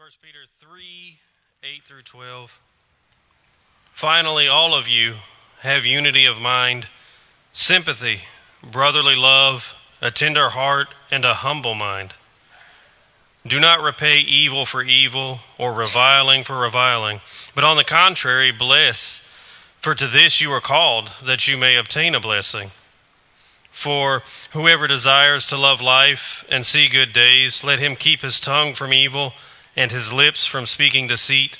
1 Peter 3 8 through 12. Finally, all of you have unity of mind, sympathy, brotherly love, a tender heart, and a humble mind. Do not repay evil for evil or reviling for reviling, but on the contrary, bless, for to this you are called, that you may obtain a blessing. For whoever desires to love life and see good days, let him keep his tongue from evil and his lips from speaking deceit.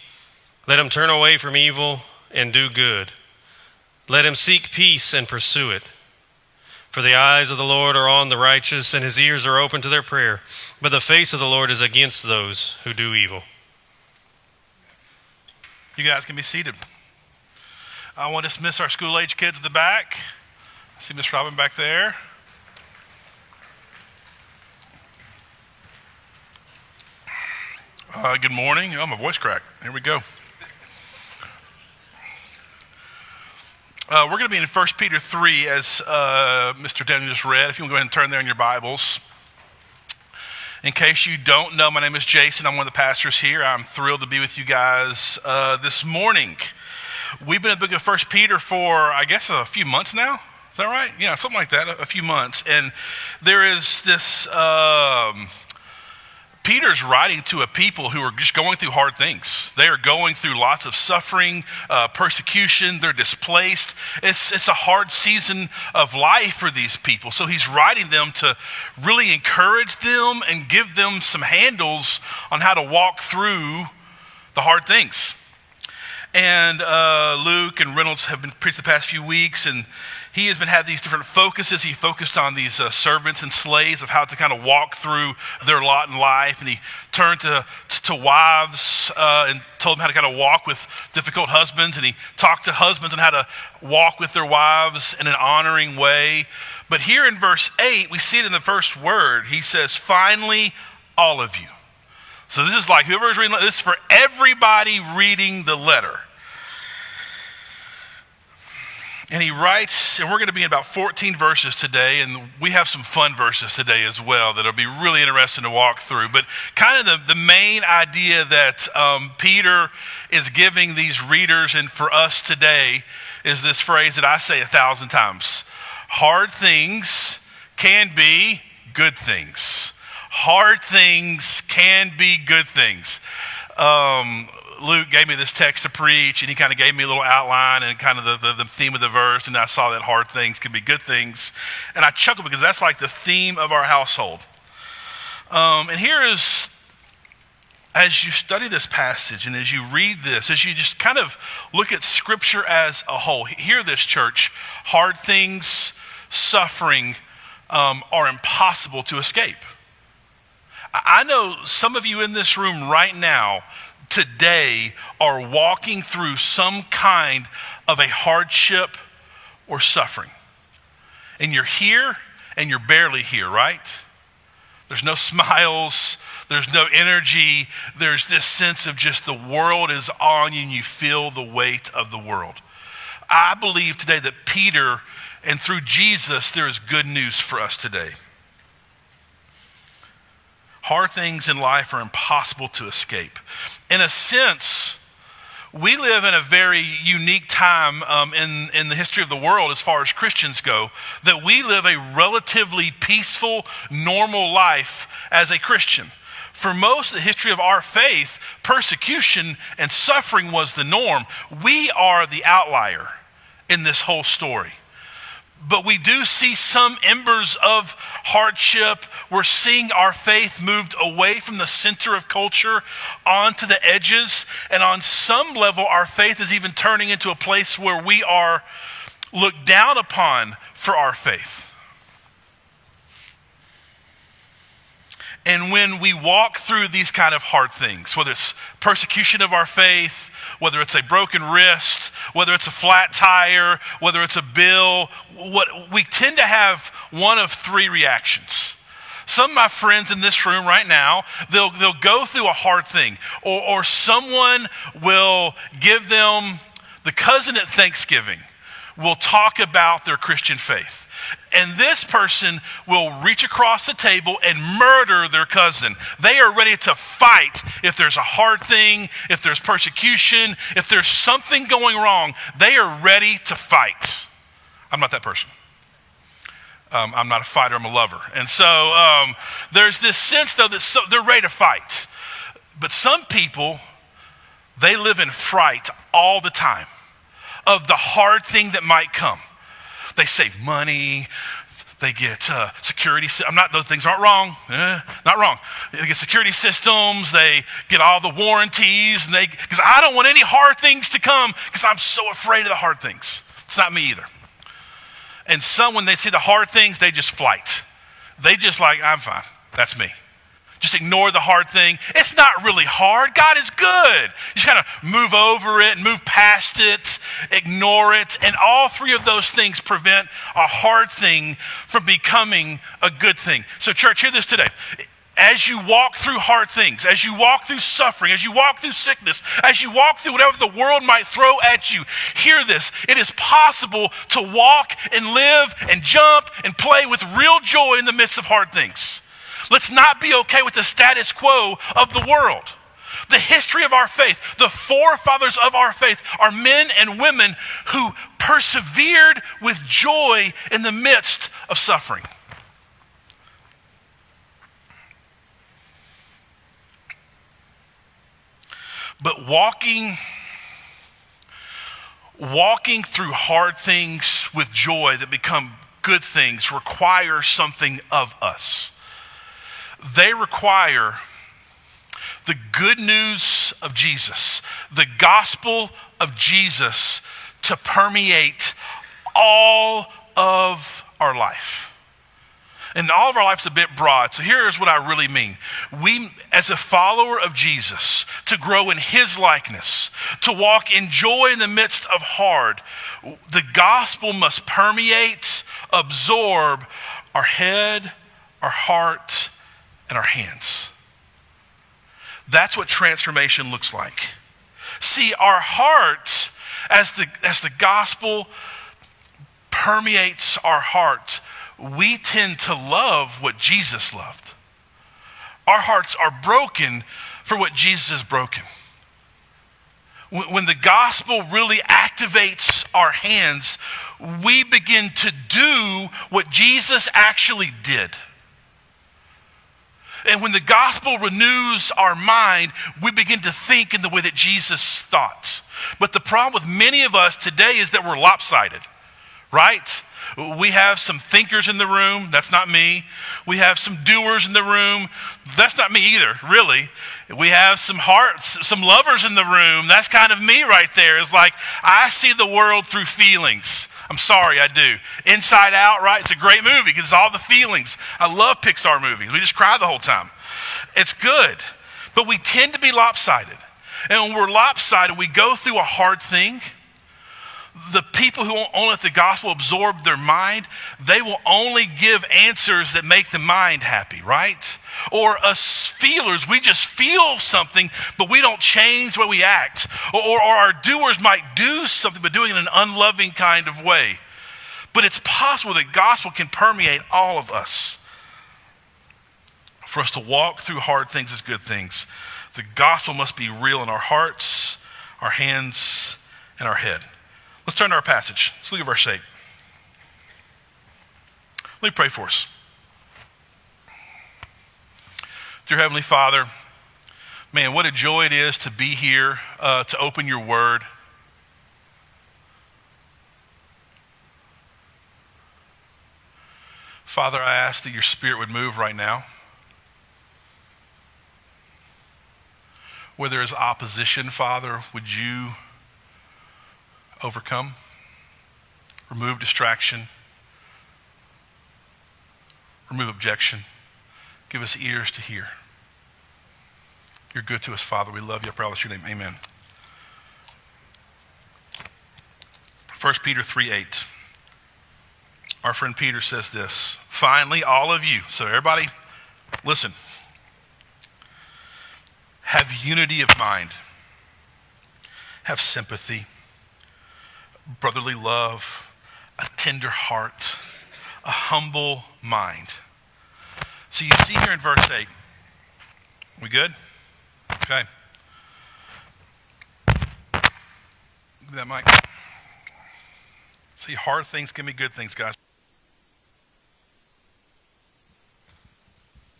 Let him turn away from evil and do good. Let him seek peace and pursue it. For the eyes of the Lord are on the righteous, and his ears are open to their prayer. But the face of the Lord is against those who do evil. You guys can be seated. I want to dismiss our school age kids at the back. I see Miss Robin back there. Uh, good morning. Oh, my voice cracked. Here we go. Uh, we're going to be in 1 Peter 3, as uh, Mr. Daniel just read. If you want to go ahead and turn there in your Bibles. In case you don't know, my name is Jason. I'm one of the pastors here. I'm thrilled to be with you guys uh, this morning. We've been in the book of 1 Peter for, I guess, a few months now. Is that right? Yeah, something like that, a, a few months. And there is this. Um, Peter's writing to a people who are just going through hard things. They are going through lots of suffering, uh, persecution, they're displaced. It's, it's a hard season of life for these people. So he's writing them to really encourage them and give them some handles on how to walk through the hard things. And uh, Luke and Reynolds have been preached the past few weeks, and he has been had these different focuses. He focused on these uh, servants and slaves of how to kind of walk through their lot in life, and he turned to to wives uh, and told them how to kind of walk with difficult husbands, and he talked to husbands on how to walk with their wives in an honoring way. But here in verse eight, we see it in the first word. He says, "Finally, all of you." So this is like whoever's reading this is for everybody reading the letter. And he writes, and we're going to be in about 14 verses today, and we have some fun verses today as well that'll be really interesting to walk through. But kind of the, the main idea that um, Peter is giving these readers and for us today is this phrase that I say a thousand times hard things can be good things. Hard things can be good things. Um, Luke gave me this text to preach, and he kind of gave me a little outline and kind of the, the, the, theme of the verse, and I saw that hard things could be good things. And I chuckled because that's like the theme of our household. Um, and here is, as you study this passage and as you read this, as you just kind of look at Scripture as a whole, hear this, church hard things, suffering um, are impossible to escape. I know some of you in this room right now today are walking through some kind of a hardship or suffering. And you're here and you're barely here, right? There's no smiles, there's no energy, there's this sense of just the world is on you and you feel the weight of the world. I believe today that Peter and through Jesus, there is good news for us today. Hard things in life are impossible to escape. In a sense, we live in a very unique time um, in, in the history of the world as far as Christians go, that we live a relatively peaceful, normal life as a Christian. For most of the history of our faith, persecution and suffering was the norm. We are the outlier in this whole story but we do see some embers of hardship. We're seeing our faith moved away from the center of culture onto the edges. And on some level, our faith is even turning into a place where we are looked down upon for our faith. And when we walk through these kind of hard things, whether it's persecution of our faith, whether it's a broken wrist, whether it's a flat tire, whether it's a bill, what, we tend to have one of three reactions. Some of my friends in this room right now, they'll, they'll go through a hard thing, or, or someone will give them the cousin at Thanksgiving will talk about their Christian faith. And this person will reach across the table and murder their cousin. They are ready to fight if there's a hard thing, if there's persecution, if there's something going wrong. They are ready to fight. I'm not that person. Um, I'm not a fighter, I'm a lover. And so um, there's this sense, though, that so, they're ready to fight. But some people, they live in fright all the time of the hard thing that might come. They save money, they get uh, security. I'm not; those things aren't wrong. Eh, not wrong. They get security systems. They get all the warranties, and they because I don't want any hard things to come because I'm so afraid of the hard things. It's not me either. And some, when they see the hard things, they just flight. They just like, I'm fine. That's me. Just ignore the hard thing. It's not really hard. God is good. You just kind of move over it, move past it, ignore it. And all three of those things prevent a hard thing from becoming a good thing. So, church, hear this today as you walk through hard things, as you walk through suffering, as you walk through sickness, as you walk through whatever the world might throw at you, hear this. It is possible to walk and live and jump and play with real joy in the midst of hard things. Let's not be okay with the status quo of the world. The history of our faith, the forefathers of our faith, are men and women who persevered with joy in the midst of suffering. But walking walking through hard things with joy that become good things requires something of us. They require the good news of Jesus, the gospel of Jesus to permeate all of our life. And all of our life's a bit broad. So here's what I really mean. We, as a follower of Jesus, to grow in his likeness, to walk in joy in the midst of hard, the gospel must permeate, absorb our head, our heart, and our hands. That's what transformation looks like. See, our hearts, as the, as the gospel permeates our hearts, we tend to love what Jesus loved. Our hearts are broken for what Jesus has broken. When the gospel really activates our hands, we begin to do what Jesus actually did. And when the gospel renews our mind, we begin to think in the way that Jesus thought. But the problem with many of us today is that we're lopsided, right? We have some thinkers in the room. That's not me. We have some doers in the room. That's not me either, really. We have some hearts, some lovers in the room. That's kind of me right there. It's like I see the world through feelings. I'm sorry, I do. Inside Out, right? It's a great movie because all the feelings. I love Pixar movies. We just cry the whole time. It's good. But we tend to be lopsided. And when we're lopsided, we go through a hard thing the people who won't let the gospel absorb their mind, they will only give answers that make the mind happy, right? Or us feelers, we just feel something, but we don't change the way we act. Or, or, our doers might do something, but doing it in an unloving kind of way. But it's possible that gospel can permeate all of us. For us to walk through hard things as good things, the gospel must be real in our hearts, our hands, and our head. Let's turn to our passage. Let's look at verse 8. Let me pray for us. Dear Heavenly Father, man, what a joy it is to be here, uh, to open your word. Father, I ask that your spirit would move right now. Where there is opposition, Father, would you overcome, remove distraction, remove objection, give us ears to hear. You're good to us, Father. We love you. I promise your name. Amen. 1 Peter 3 8. Our friend Peter says this Finally, all of you, so everybody, listen, have unity of mind, have sympathy brotherly love, a tender heart, a humble mind. So you see here in verse 8. We good? Okay. Give that mic. See, hard things can be good things, guys.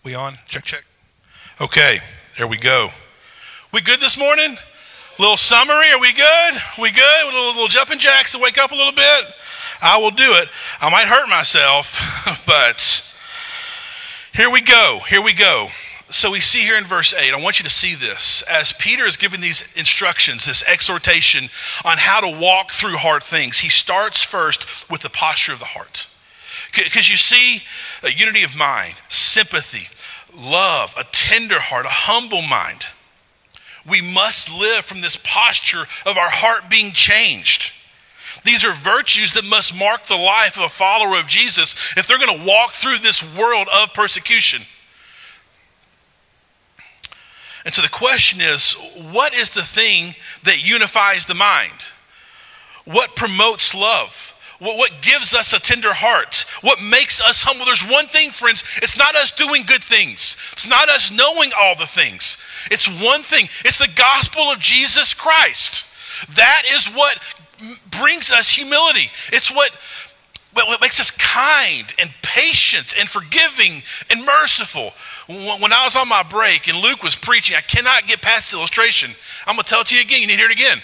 We on? Check, check. Okay, there we go. We good this morning? Little summary, are we good? We good? A little, little jumping jacks to wake up a little bit? I will do it. I might hurt myself, but here we go. Here we go. So we see here in verse 8, I want you to see this. As Peter is giving these instructions, this exhortation on how to walk through hard things, he starts first with the posture of the heart. Because you see a unity of mind, sympathy, love, a tender heart, a humble mind. We must live from this posture of our heart being changed. These are virtues that must mark the life of a follower of Jesus if they're going to walk through this world of persecution. And so the question is what is the thing that unifies the mind? What promotes love? What, gives us a tender heart? What makes us humble? There's one thing, friends, it's not us doing good things, it's not us knowing all the things. It's one thing it's the gospel of Jesus Christ. That is what brings us humility. It's what, what makes us kind and patient and forgiving and merciful. When I was on my break and Luke was preaching, I cannot get past the illustration. I'm going to tell it to you again. You need to hear it again.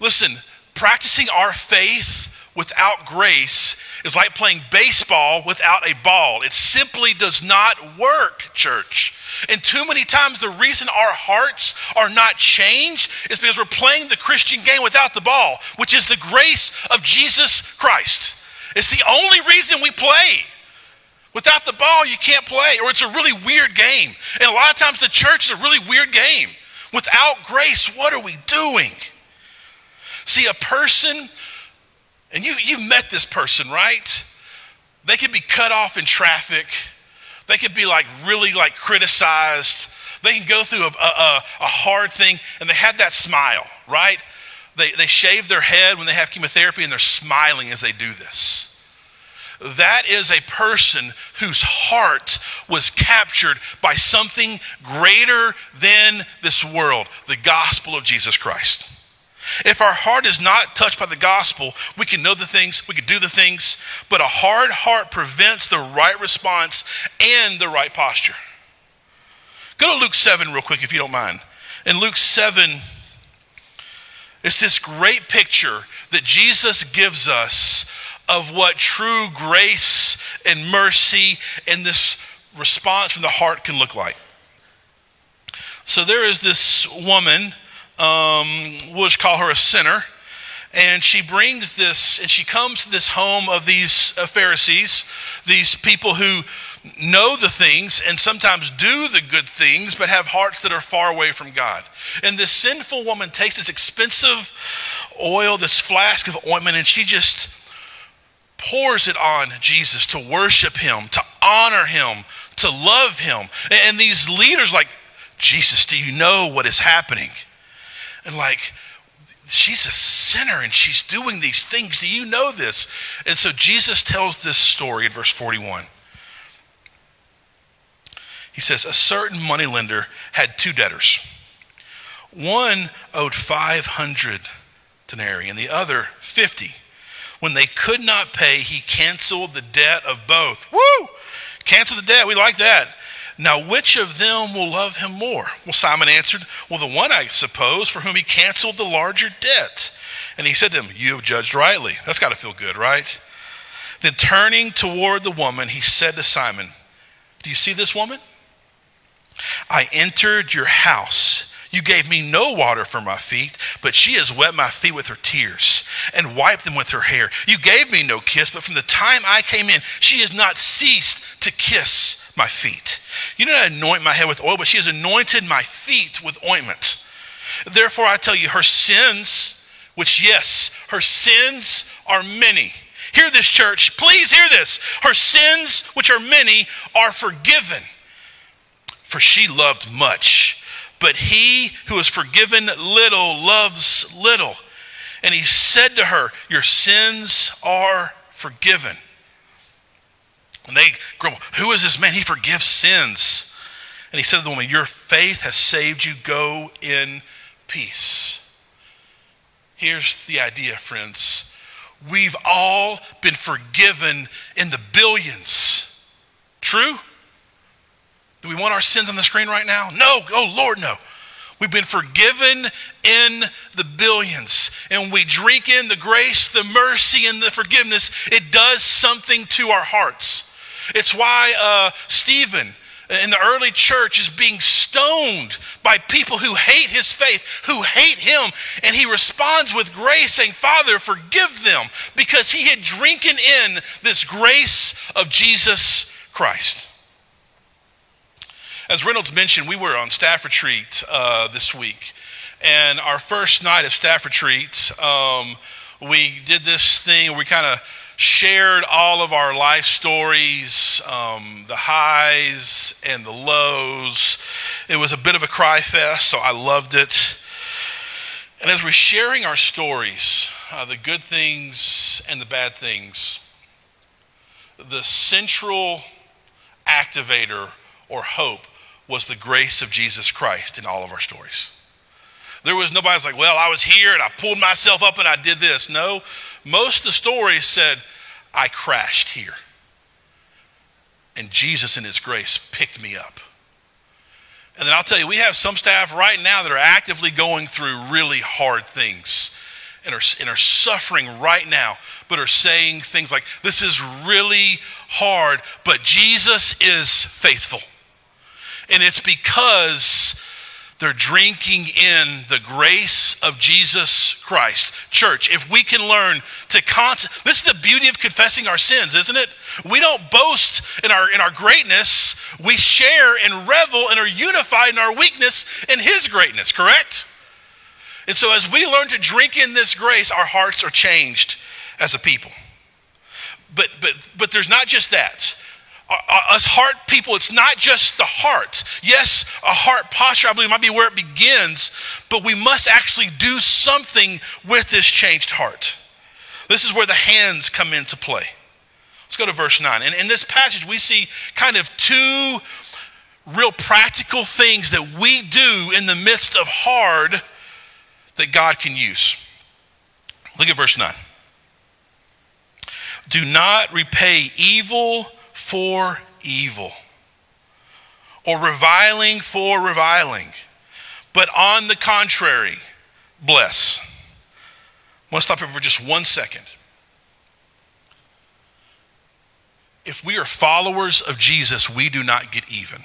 Listen, practicing our faith without grace is like playing baseball without a ball. It simply does not work, church. And too many times, the reason our hearts are not changed is because we're playing the Christian game without the ball, which is the grace of Jesus Christ. It's the only reason we play. Without the ball, you can't play, or it's a really weird game. And a lot of times, the church is a really weird game. Without grace, what are we doing? See, a person and you, you've met this person, right? They could be cut off in traffic. They could be like really like criticized. They can go through a, a, a hard thing and they have that smile, right? They, they shave their head when they have chemotherapy and they're smiling as they do this. That is a person whose heart was captured by something greater than this world the gospel of Jesus Christ. If our heart is not touched by the gospel, we can know the things, we can do the things, but a hard heart prevents the right response and the right posture. Go to Luke 7 real quick if you don't mind. In Luke 7, it's this great picture that Jesus gives us of what true grace and mercy and this response from the heart can look like. So there is this woman um, we'll just call her a sinner. And she brings this, and she comes to this home of these uh, Pharisees, these people who know the things and sometimes do the good things, but have hearts that are far away from God. And this sinful woman takes this expensive oil, this flask of ointment, and she just pours it on Jesus to worship him, to honor him, to love him. And these leaders, like, Jesus, do you know what is happening? And like, she's a sinner and she's doing these things. Do you know this? And so Jesus tells this story in verse 41. He says, A certain moneylender had two debtors. One owed 500 denarii and the other 50. When they could not pay, he canceled the debt of both. Woo! Cancel the debt. We like that. Now, which of them will love him more? Well, Simon answered, Well, the one, I suppose, for whom he canceled the larger debt. And he said to him, You have judged rightly. That's got to feel good, right? Then turning toward the woman, he said to Simon, Do you see this woman? I entered your house. You gave me no water for my feet, but she has wet my feet with her tears and wiped them with her hair. You gave me no kiss, but from the time I came in, she has not ceased to kiss my feet. You did not anoint my head with oil, but she has anointed my feet with ointment. Therefore, I tell you, her sins, which, yes, her sins are many. Hear this, church. Please hear this. Her sins, which are many, are forgiven. For she loved much. But he who is forgiven little loves little. And he said to her, Your sins are forgiven. And they grumble, Who is this man? He forgives sins. And he said to the woman, Your faith has saved you. Go in peace. Here's the idea, friends. We've all been forgiven in the billions. True? Do we want our sins on the screen right now? No. Oh, Lord, no. We've been forgiven in the billions. And we drink in the grace, the mercy, and the forgiveness. It does something to our hearts. It's why uh, Stephen in the early church is being stoned by people who hate his faith, who hate him. And he responds with grace, saying, Father, forgive them, because he had drinking in this grace of Jesus Christ. As Reynolds mentioned, we were on staff retreat uh, this week. And our first night of staff retreat, um, we did this thing, we kind of shared all of our life stories, um, the highs and the lows. It was a bit of a cry fest, so I loved it. And as we're sharing our stories, uh, the good things and the bad things, the central activator or hope was the grace of Jesus Christ in all of our stories. There was nobody was like, well, I was here and I pulled myself up and I did this. No, most of the stories said, I crashed here. And Jesus, in His grace, picked me up. And then I'll tell you, we have some staff right now that are actively going through really hard things and are, and are suffering right now, but are saying things like, This is really hard, but Jesus is faithful. And it's because they're drinking in the grace of Jesus Christ. Church, if we can learn to con- this is the beauty of confessing our sins, isn't it? We don't boast in our in our greatness. We share and revel and are unified in our weakness in his greatness, correct? And so as we learn to drink in this grace, our hearts are changed as a people. But but but there's not just that us heart people, it's not just the heart. Yes, a heart posture, I believe, might be where it begins, but we must actually do something with this changed heart. This is where the hands come into play. Let's go to verse 9. And in this passage, we see kind of two real practical things that we do in the midst of hard that God can use. Look at verse 9. Do not repay evil for evil or reviling for reviling, but on the contrary, bless. I want to stop here for just one second. If we are followers of Jesus, we do not get even.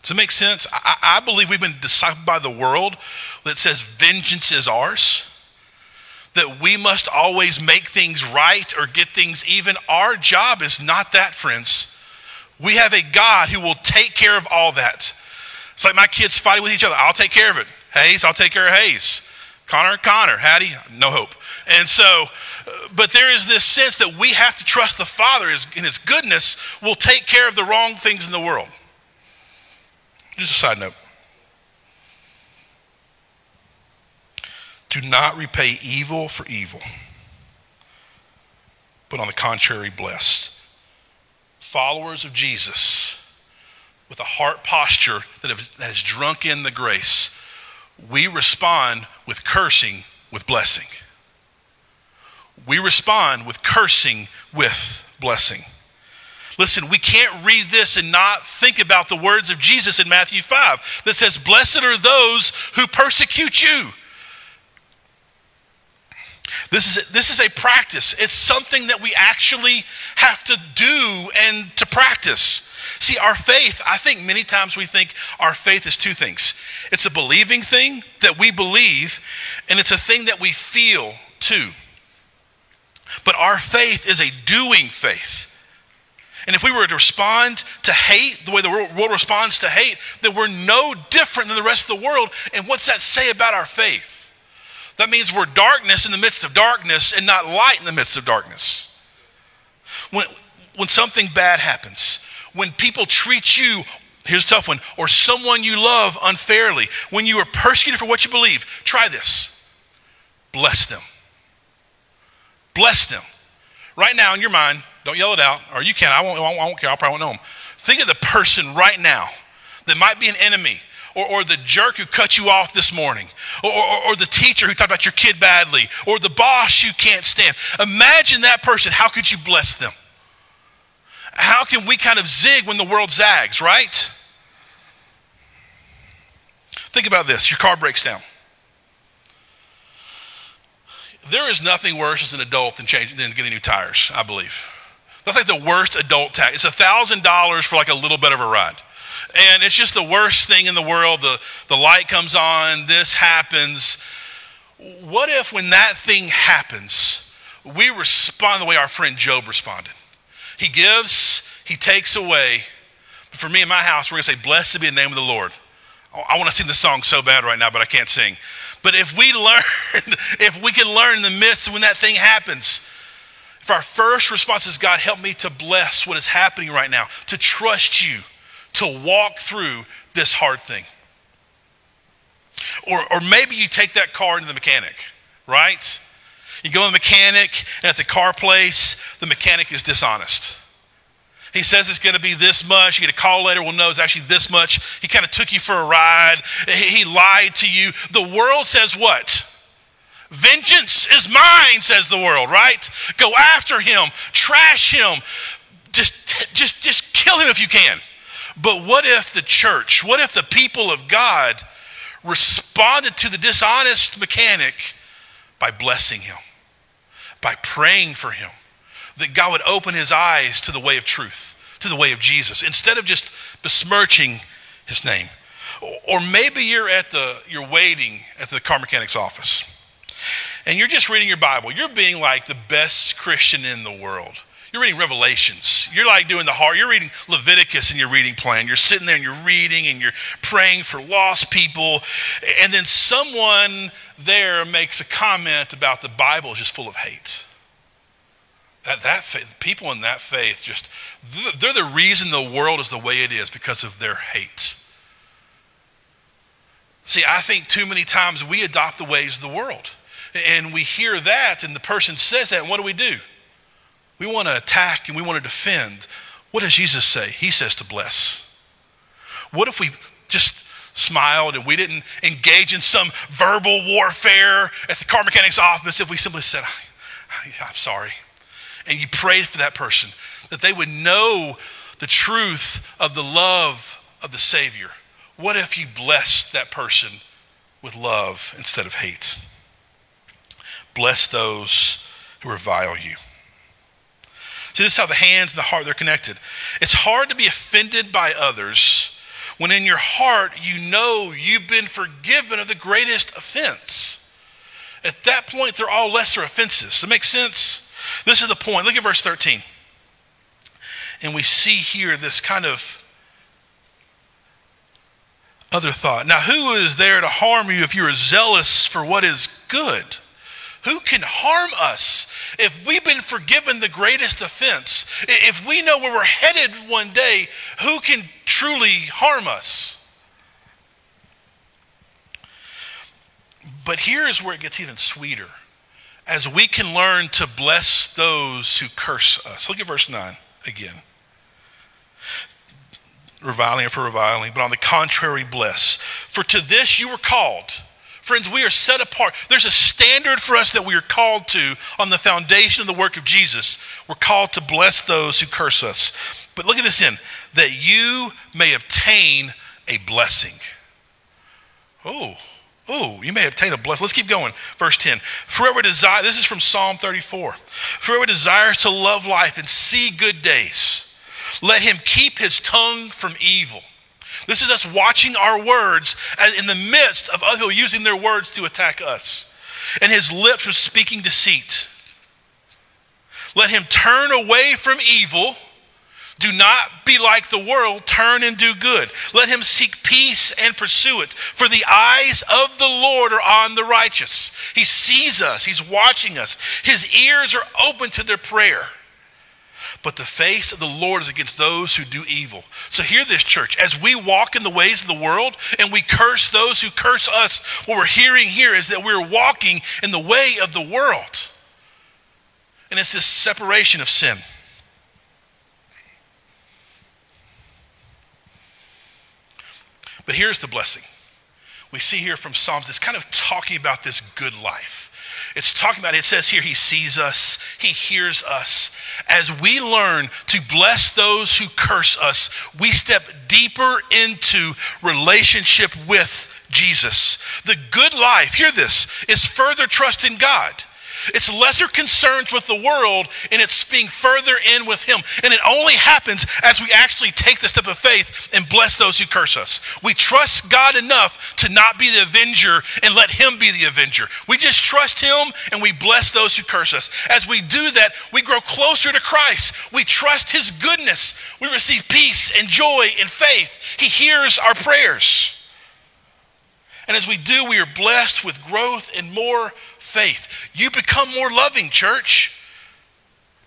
Does it make sense? I, I believe we've been discipled by the world that says vengeance is ours that we must always make things right or get things even. Our job is not that, friends. We have a God who will take care of all that. It's like my kids fighting with each other. I'll take care of it. Hayes, I'll take care of Hayes. Connor, Connor. Hattie, no hope. And so, but there is this sense that we have to trust the Father in His goodness will take care of the wrong things in the world. Just a side note. Do not repay evil for evil, but on the contrary, bless. Followers of Jesus, with a heart posture that, have, that has drunk in the grace, we respond with cursing with blessing. We respond with cursing with blessing. Listen, we can't read this and not think about the words of Jesus in Matthew 5 that says, Blessed are those who persecute you. This is, this is a practice. It's something that we actually have to do and to practice. See, our faith, I think many times we think our faith is two things it's a believing thing that we believe, and it's a thing that we feel too. But our faith is a doing faith. And if we were to respond to hate the way the world responds to hate, then we're no different than the rest of the world. And what's that say about our faith? That means we're darkness in the midst of darkness and not light in the midst of darkness. When, when something bad happens, when people treat you, here's a tough one, or someone you love unfairly, when you are persecuted for what you believe, try this. Bless them. Bless them. right now in your mind, don't yell it out, or you can, I won't, I won't care, I probably won't know them. Think of the person right now that might be an enemy, or, or the jerk who cut you off this morning, or, or, or the teacher who talked about your kid badly, or the boss you can't stand. Imagine that person. How could you bless them? How can we kind of zig when the world zags, right? Think about this your car breaks down. There is nothing worse as an adult than, changing, than getting new tires, I believe. That's like the worst adult tax. It's $1,000 for like a little bit of a ride. And it's just the worst thing in the world. The, the light comes on, this happens. What if, when that thing happens, we respond the way our friend Job responded? He gives, he takes away. But for me in my house, we're going to say, Blessed be the name of the Lord. Oh, I want to sing the song so bad right now, but I can't sing. But if we learn, if we can learn in the midst when that thing happens, if our first response is, God, help me to bless what is happening right now, to trust you, to walk through this hard thing. Or, or maybe you take that car into the mechanic, right? You go to the mechanic, and at the car place, the mechanic is dishonest. He says it's going to be this much. You get a call later, Well, no, it's actually this much. He kind of took you for a ride. He lied to you. The world says what? Vengeance is mine, says the world, right? Go after him, trash him, just, just, just kill him if you can. But what if the church, what if the people of God responded to the dishonest mechanic by blessing him, by praying for him? that God would open his eyes to the way of truth, to the way of Jesus, instead of just besmirching his name. Or maybe you're at the you're waiting at the car mechanic's office. And you're just reading your Bible. You're being like the best Christian in the world. You're reading Revelations. You're like doing the hard. You're reading Leviticus in your reading plan. You're sitting there and you're reading and you're praying for lost people. And then someone there makes a comment about the Bible is just full of hate. That, that faith, people in that faith just, they're the reason the world is the way it is because of their hate. See, I think too many times we adopt the ways of the world. And we hear that, and the person says that, and what do we do? We want to attack and we want to defend. What does Jesus say? He says to bless. What if we just smiled and we didn't engage in some verbal warfare at the car mechanic's office if we simply said, I'm sorry and you prayed for that person, that they would know the truth of the love of the Savior. What if you blessed that person with love instead of hate? Bless those who revile you. See, this is how the hands and the heart they're connected. It's hard to be offended by others when in your heart you know you've been forgiven of the greatest offense. At that point, they're all lesser offenses. Does that make sense? This is the point. Look at verse 13. And we see here this kind of other thought. Now, who is there to harm you if you are zealous for what is good? Who can harm us if we've been forgiven the greatest offense? If we know where we're headed one day, who can truly harm us? But here's where it gets even sweeter as we can learn to bless those who curse us. Look at verse 9 again. Reviling for reviling, but on the contrary, bless. For to this you were called. Friends, we are set apart. There's a standard for us that we are called to on the foundation of the work of Jesus. We're called to bless those who curse us. But look at this in that you may obtain a blessing. Oh, Oh, you may obtain a blessing. Let's keep going. Verse 10. Forever desire, this is from Psalm 34. Forever desires to love life and see good days, let him keep his tongue from evil. This is us watching our words in the midst of other people using their words to attack us. And his lips from speaking deceit. Let him turn away from evil do not be like the world, turn and do good. Let him seek peace and pursue it. For the eyes of the Lord are on the righteous. He sees us, he's watching us. His ears are open to their prayer. But the face of the Lord is against those who do evil. So, hear this, church. As we walk in the ways of the world and we curse those who curse us, what we're hearing here is that we're walking in the way of the world. And it's this separation of sin. But here's the blessing. We see here from Psalms, it's kind of talking about this good life. It's talking about, it says here, He sees us, He hears us. As we learn to bless those who curse us, we step deeper into relationship with Jesus. The good life, hear this, is further trust in God. It's lesser concerns with the world and it's being further in with Him. And it only happens as we actually take the step of faith and bless those who curse us. We trust God enough to not be the avenger and let Him be the avenger. We just trust Him and we bless those who curse us. As we do that, we grow closer to Christ. We trust His goodness. We receive peace and joy and faith. He hears our prayers. And as we do, we are blessed with growth and more faith. You become more loving, church,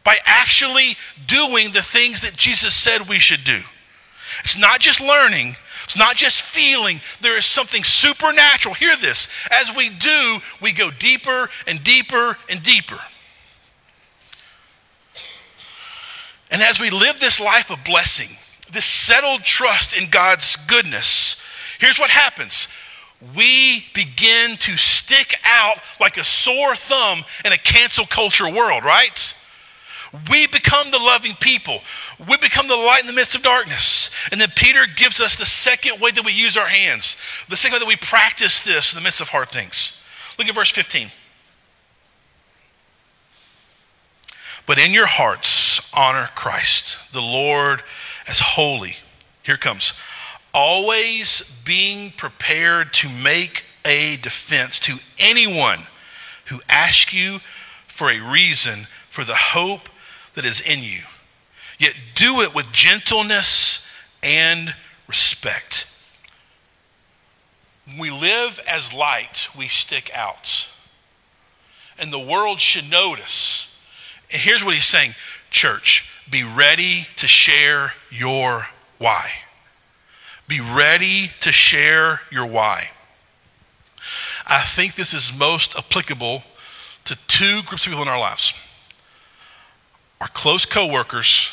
by actually doing the things that Jesus said we should do. It's not just learning, it's not just feeling. There is something supernatural. Hear this. As we do, we go deeper and deeper and deeper. And as we live this life of blessing, this settled trust in God's goodness, here's what happens we begin to stick out like a sore thumb in a cancel culture world, right? We become the loving people. We become the light in the midst of darkness. And then Peter gives us the second way that we use our hands, the second way that we practice this in the midst of hard things. Look at verse 15. But in your hearts, honor Christ, the Lord, as holy. Here comes always being prepared to make a defense to anyone who asks you for a reason for the hope that is in you. Yet do it with gentleness and respect. When we live as light, we stick out. And the world should notice. And here's what he's saying Church, be ready to share your why. Be ready to share your why. I think this is most applicable to two groups of people in our lives our close coworkers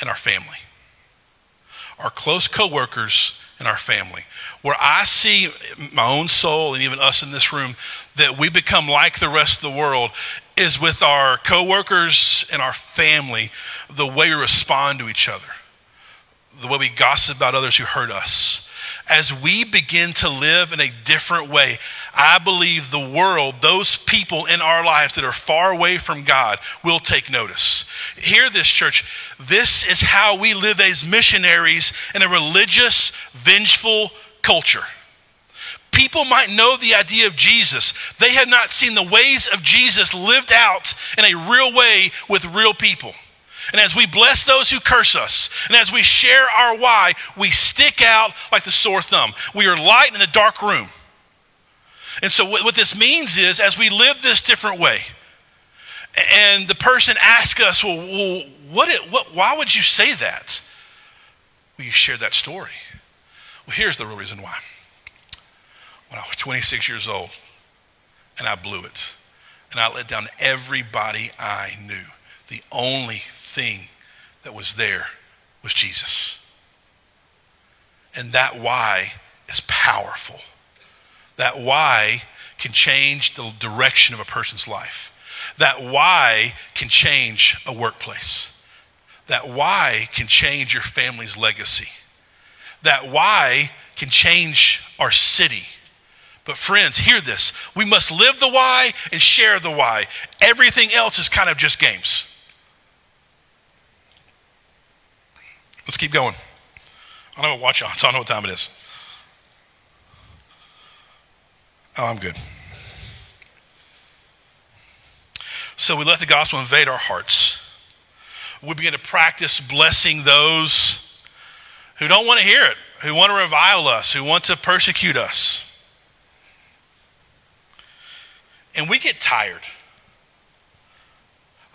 and our family. Our close coworkers and our family. Where I see my own soul and even us in this room that we become like the rest of the world is with our coworkers and our family, the way we respond to each other the way we gossip about others who hurt us. As we begin to live in a different way, I believe the world, those people in our lives that are far away from God, will take notice. Hear this, church. This is how we live as missionaries in a religious, vengeful culture. People might know the idea of Jesus. They have not seen the ways of Jesus lived out in a real way with real people. And as we bless those who curse us, and as we share our why, we stick out like the sore thumb. We are light in the dark room. And so, what, what this means is, as we live this different way, and the person asks us, well, well what, it, what, why would you say that? Well, you share that story. Well, here's the real reason why. When I was 26 years old, and I blew it, and I let down everybody I knew, the only thing that was there was Jesus. And that why is powerful. That why can change the direction of a person's life. That why can change a workplace. That why can change your family's legacy. That why can change our city. But, friends, hear this. We must live the why and share the why. Everything else is kind of just games. Let's keep going. I don't have a watch on, so I don't know what time it is. Oh, I'm good. So we let the gospel invade our hearts. We begin to practice blessing those who don't want to hear it, who want to revile us, who want to persecute us. And we get tired.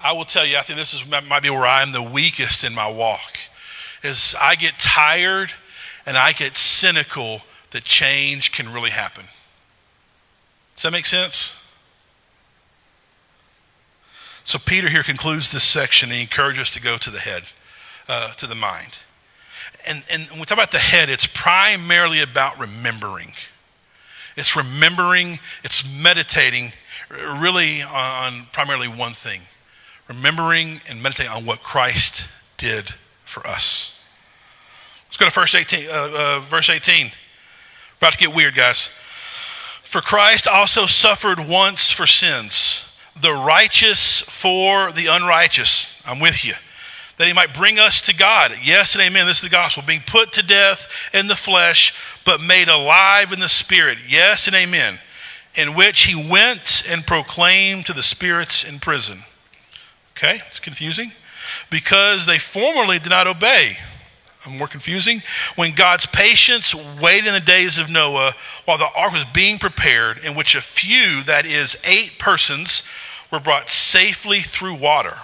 I will tell you, I think this is, might be where I am the weakest in my walk is I get tired and I get cynical that change can really happen. Does that make sense? So Peter here concludes this section and he encourages us to go to the head, uh, to the mind. And, and when we talk about the head, it's primarily about remembering. It's remembering, it's meditating really on primarily one thing remembering and meditating on what Christ did for us. Let's go to verse 18. Uh, uh, verse 18. About to get weird, guys. For Christ also suffered once for sins, the righteous for the unrighteous. I'm with you. That he might bring us to God. Yes and amen. This is the gospel. Being put to death in the flesh, but made alive in the spirit. Yes and amen. In which he went and proclaimed to the spirits in prison. Okay, it's confusing. Because they formerly did not obey more confusing. When God's patience waited in the days of Noah while the ark was being prepared, in which a few, that is, eight persons, were brought safely through water.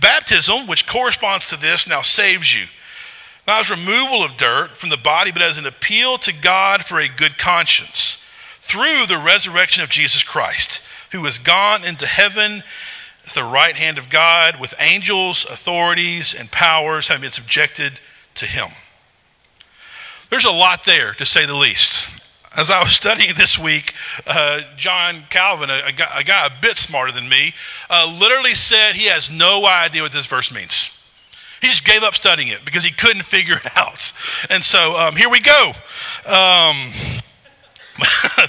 Baptism, which corresponds to this, now saves you. Not as removal of dirt from the body, but as an appeal to God for a good conscience through the resurrection of Jesus Christ, who has gone into heaven at the right hand of God, with angels, authorities, and powers having been subjected to him. There's a lot there, to say the least. As I was studying this week, uh, John Calvin, a, a, guy, a, guy, a bit smarter than me, uh, literally said he has no idea what this verse means. He just gave up studying it because he couldn't figure it out. And so um, here we go. Um,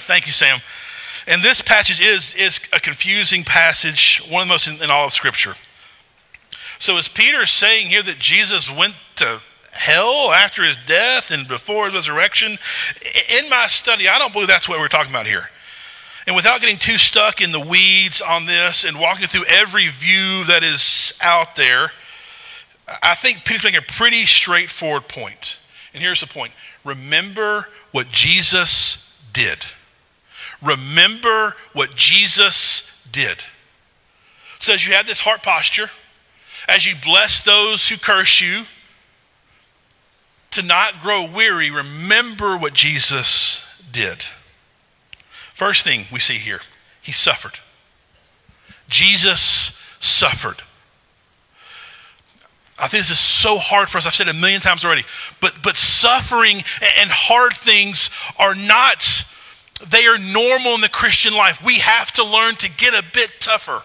thank you, Sam. And this passage is, is a confusing passage, one of the most in, in all of Scripture. So, is Peter saying here that Jesus went to hell after his death and before his resurrection? In my study, I don't believe that's what we're talking about here. And without getting too stuck in the weeds on this and walking through every view that is out there, I think Peter's making a pretty straightforward point. And here's the point remember what Jesus did. Remember what Jesus did. So as you have this heart posture, as you bless those who curse you, to not grow weary, remember what Jesus did. First thing we see here, he suffered. Jesus suffered. I think this is so hard for us. I've said it a million times already. But, but suffering and hard things are not they are normal in the Christian life. We have to learn to get a bit tougher,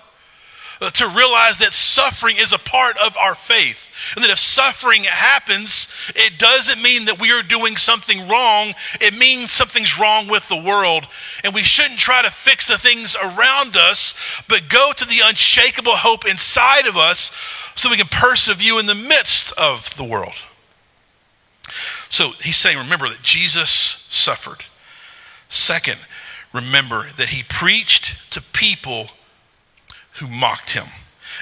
uh, to realize that suffering is a part of our faith. And that if suffering happens, it doesn't mean that we are doing something wrong. It means something's wrong with the world. And we shouldn't try to fix the things around us, but go to the unshakable hope inside of us so we can persevere in the midst of the world. So he's saying, remember that Jesus suffered. Second, remember that he preached to people who mocked him.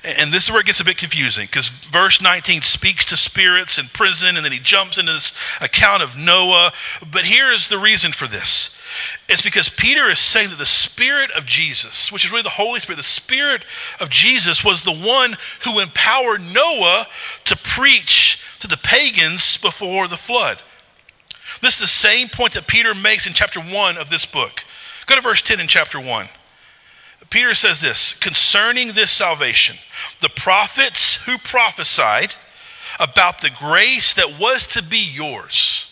And this is where it gets a bit confusing because verse 19 speaks to spirits in prison and then he jumps into this account of Noah. But here is the reason for this it's because Peter is saying that the Spirit of Jesus, which is really the Holy Spirit, the Spirit of Jesus was the one who empowered Noah to preach to the pagans before the flood. This is the same point that Peter makes in chapter 1 of this book. Go to verse 10 in chapter 1. Peter says this concerning this salvation, the prophets who prophesied about the grace that was to be yours.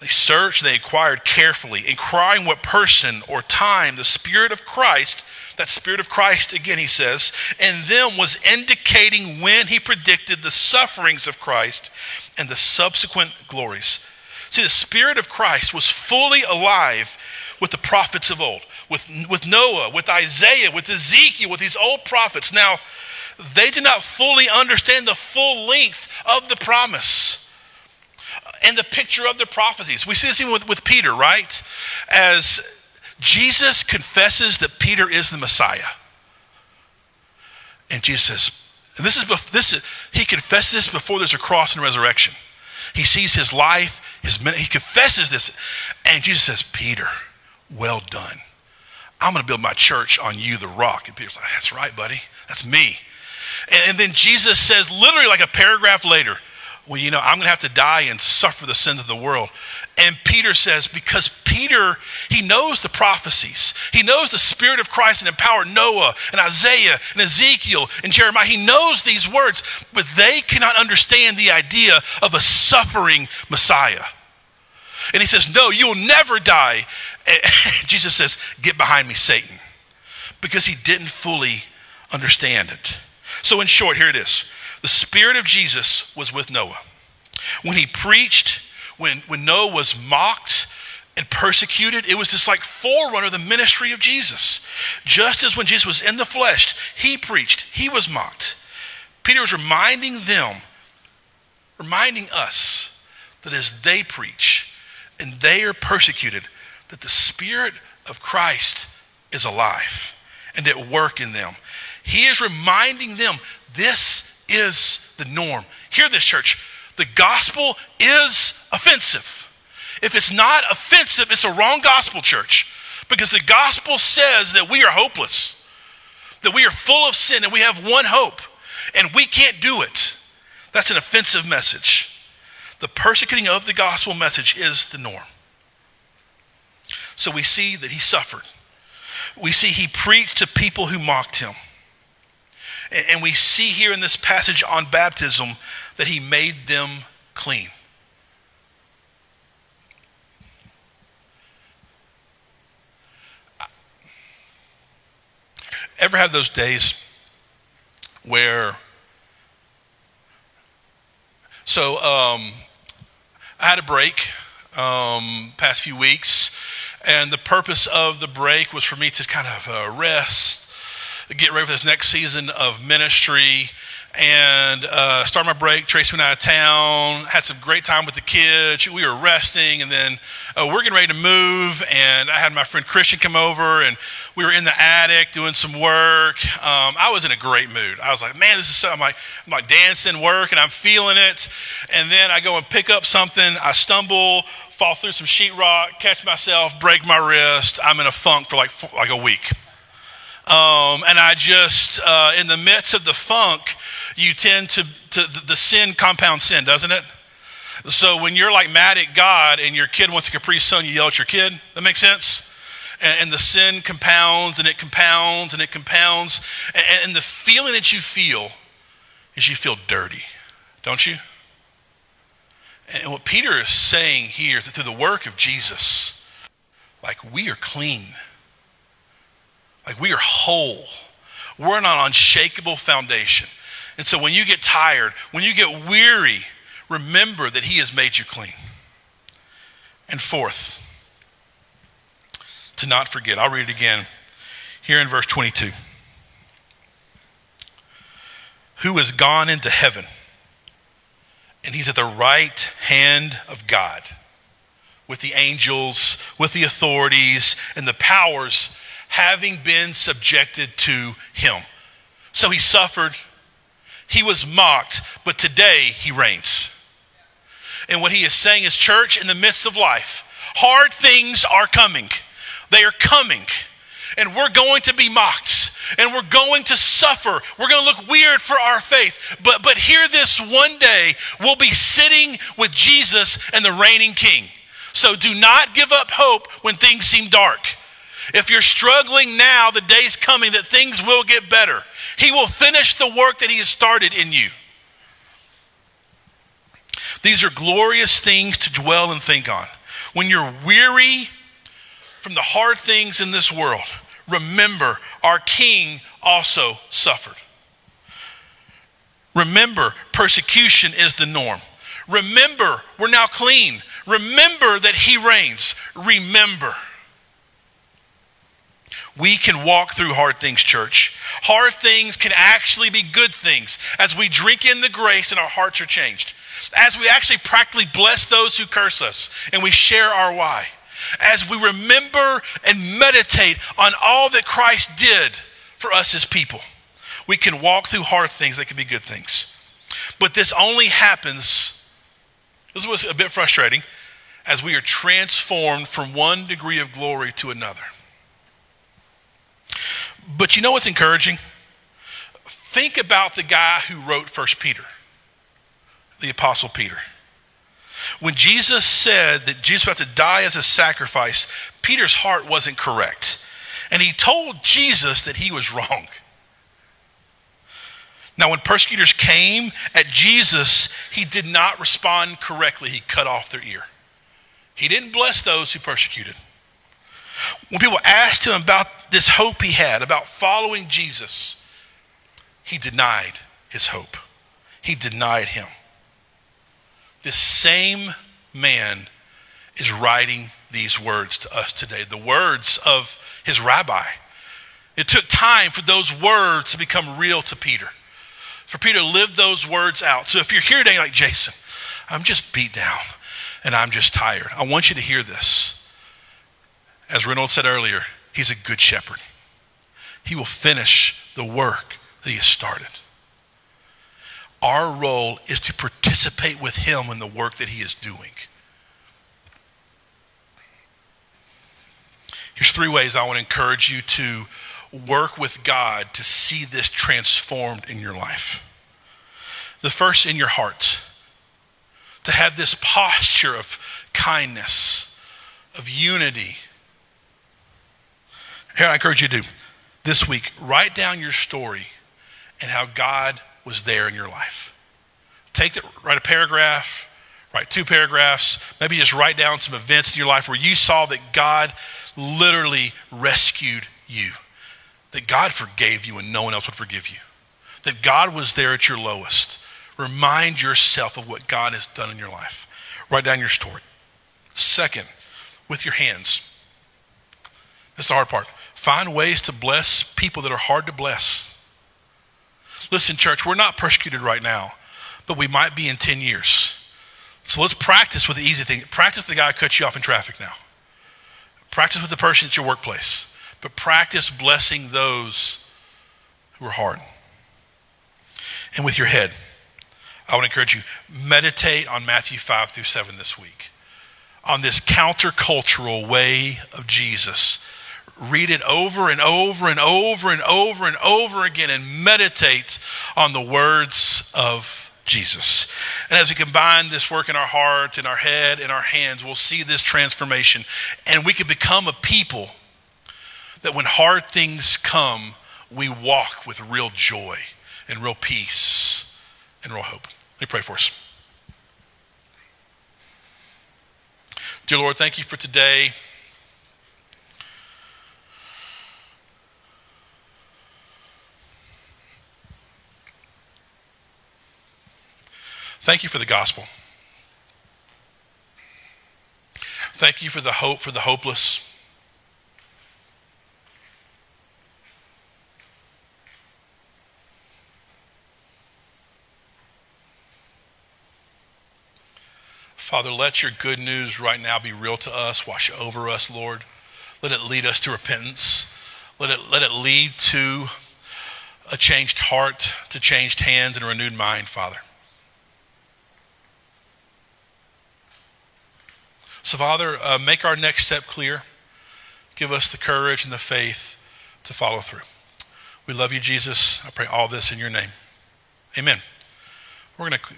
They searched, they inquired carefully, inquiring what person or time the Spirit of Christ that Spirit of Christ, again, he says, and them was indicating when he predicted the sufferings of Christ and the subsequent glories. See, the Spirit of Christ was fully alive with the prophets of old, with, with Noah, with Isaiah, with Ezekiel, with these old prophets. Now, they did not fully understand the full length of the promise and the picture of the prophecies. We see this even with, with Peter, right? As Jesus confesses that Peter is the Messiah. And Jesus says, this is, this is, he confesses this before there's a cross and resurrection. He sees his life, his he confesses this. And Jesus says, Peter, well done. I'm going to build my church on you, the rock. And Peter's like, that's right, buddy. That's me. And, and then Jesus says, literally like a paragraph later, well, you know, I'm going to have to die and suffer the sins of the world. And Peter says, because Peter, he knows the prophecies. He knows the Spirit of Christ and empowered Noah and Isaiah and Ezekiel and Jeremiah. He knows these words, but they cannot understand the idea of a suffering Messiah. And he says, No, you'll never die. Jesus says, Get behind me, Satan, because he didn't fully understand it. So, in short, here it is the Spirit of Jesus was with Noah. When he preached, when, when Noah was mocked and persecuted, it was this like forerunner of the ministry of Jesus. Just as when Jesus was in the flesh, he preached, he was mocked. Peter was reminding them, reminding us that as they preach and they are persecuted, that the Spirit of Christ is alive and at work in them. He is reminding them this is the norm. Hear this, church. The gospel is offensive. If it's not offensive, it's a wrong gospel, church. Because the gospel says that we are hopeless, that we are full of sin, and we have one hope, and we can't do it. That's an offensive message. The persecuting of the gospel message is the norm. So we see that he suffered. We see he preached to people who mocked him. And we see here in this passage on baptism that he made them clean. Ever have those days where, so um, I had a break um, past few weeks, and the purpose of the break was for me to kind of uh, rest, get ready for this next season of ministry, and uh, started my break. Tracy went out of town, had some great time with the kids. We were resting, and then uh, we're getting ready to move. And I had my friend Christian come over, and we were in the attic doing some work. Um, I was in a great mood. I was like, man, this is so. I'm like, I'm like dancing, work, and I'm feeling it. And then I go and pick up something. I stumble, fall through some sheetrock, catch myself, break my wrist. I'm in a funk for like like a week. Um, and I just, uh, in the midst of the funk, you tend to, to, the sin compounds sin, doesn't it? So when you're like mad at God and your kid wants a Capri Sun, you yell at your kid. That makes sense? And, the sin compounds and it compounds and it compounds. And, and the feeling that you feel is you feel dirty, don't you? And what Peter is saying here is that through the work of Jesus, like we are clean. Like we are whole. We're on an unshakable foundation. And so when you get tired, when you get weary, remember that He has made you clean. And fourth, to not forget, I'll read it again here in verse 22. Who has gone into heaven, and He's at the right hand of God with the angels, with the authorities, and the powers having been subjected to him. So he suffered, he was mocked, but today he reigns. And what he is saying is, church, in the midst of life, hard things are coming. They are coming. And we're going to be mocked. And we're going to suffer. We're going to look weird for our faith. But, but hear this one day, we'll be sitting with Jesus and the reigning king. So do not give up hope when things seem dark. If you're struggling now, the day's coming that things will get better. He will finish the work that He has started in you. These are glorious things to dwell and think on. When you're weary from the hard things in this world, remember our King also suffered. Remember, persecution is the norm. Remember, we're now clean. Remember that He reigns. Remember. We can walk through hard things, church. Hard things can actually be good things as we drink in the grace and our hearts are changed. As we actually practically bless those who curse us and we share our why. As we remember and meditate on all that Christ did for us as people. We can walk through hard things that can be good things. But this only happens, this was a bit frustrating, as we are transformed from one degree of glory to another. But you know what's encouraging? Think about the guy who wrote First Peter. the Apostle Peter. When Jesus said that Jesus was about to die as a sacrifice, Peter's heart wasn't correct. And he told Jesus that he was wrong. Now, when persecutors came at Jesus, he did not respond correctly. He cut off their ear. He didn't bless those who persecuted. When people asked him about this hope he had, about following Jesus, he denied his hope. He denied him. This same man is writing these words to us today, the words of his rabbi. It took time for those words to become real to Peter, for Peter to live those words out. So if you're here today, like Jason, I'm just beat down and I'm just tired. I want you to hear this. As Reynolds said earlier, he's a good shepherd. He will finish the work that he has started. Our role is to participate with him in the work that he is doing. Here's three ways I want to encourage you to work with God to see this transformed in your life. The first, in your heart, to have this posture of kindness, of unity. Here, I encourage you to do this week write down your story and how God was there in your life. Take it, write a paragraph, write two paragraphs, maybe just write down some events in your life where you saw that God literally rescued you, that God forgave you and no one else would forgive you, that God was there at your lowest. Remind yourself of what God has done in your life. Write down your story. Second, with your hands. That's the hard part. Find ways to bless people that are hard to bless. Listen, church, we're not persecuted right now, but we might be in 10 years. So let's practice with the easy thing. Practice the guy who cuts you off in traffic now. Practice with the person at your workplace. But practice blessing those who are hard. And with your head, I to encourage you, meditate on Matthew 5 through 7 this week. On this countercultural way of Jesus read it over and over and over and over and over again and meditate on the words of Jesus. And as we combine this work in our heart, in our head, in our hands, we'll see this transformation. And we can become a people that when hard things come, we walk with real joy and real peace and real hope. Let me pray for us. Dear Lord, thank you for today. Thank you for the gospel. Thank you for the hope for the hopeless. Father, let your good news right now be real to us, wash over us, Lord. Let it lead us to repentance. Let it, let it lead to a changed heart, to changed hands, and a renewed mind, Father. So, Father, uh, make our next step clear. Give us the courage and the faith to follow through. We love you, Jesus. I pray all this in your name. Amen. We're going to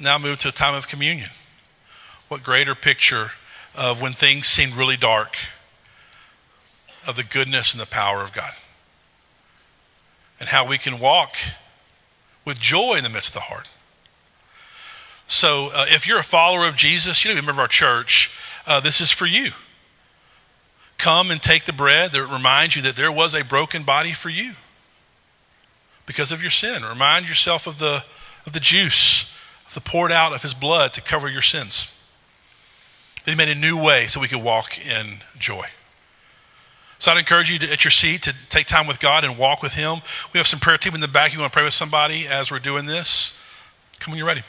now move to a time of communion. What greater picture of when things seemed really dark, of the goodness and the power of God, and how we can walk with joy in the midst of the heart. So uh, if you're a follower of Jesus, you know, member of our church, uh, this is for you. Come and take the bread that reminds you that there was a broken body for you because of your sin. Remind yourself of the, of the juice, of the poured out of his blood to cover your sins. That he made a new way so we could walk in joy. So I'd encourage you to, at your seat to take time with God and walk with him. We have some prayer team in the back. You want to pray with somebody as we're doing this? Come when you're ready.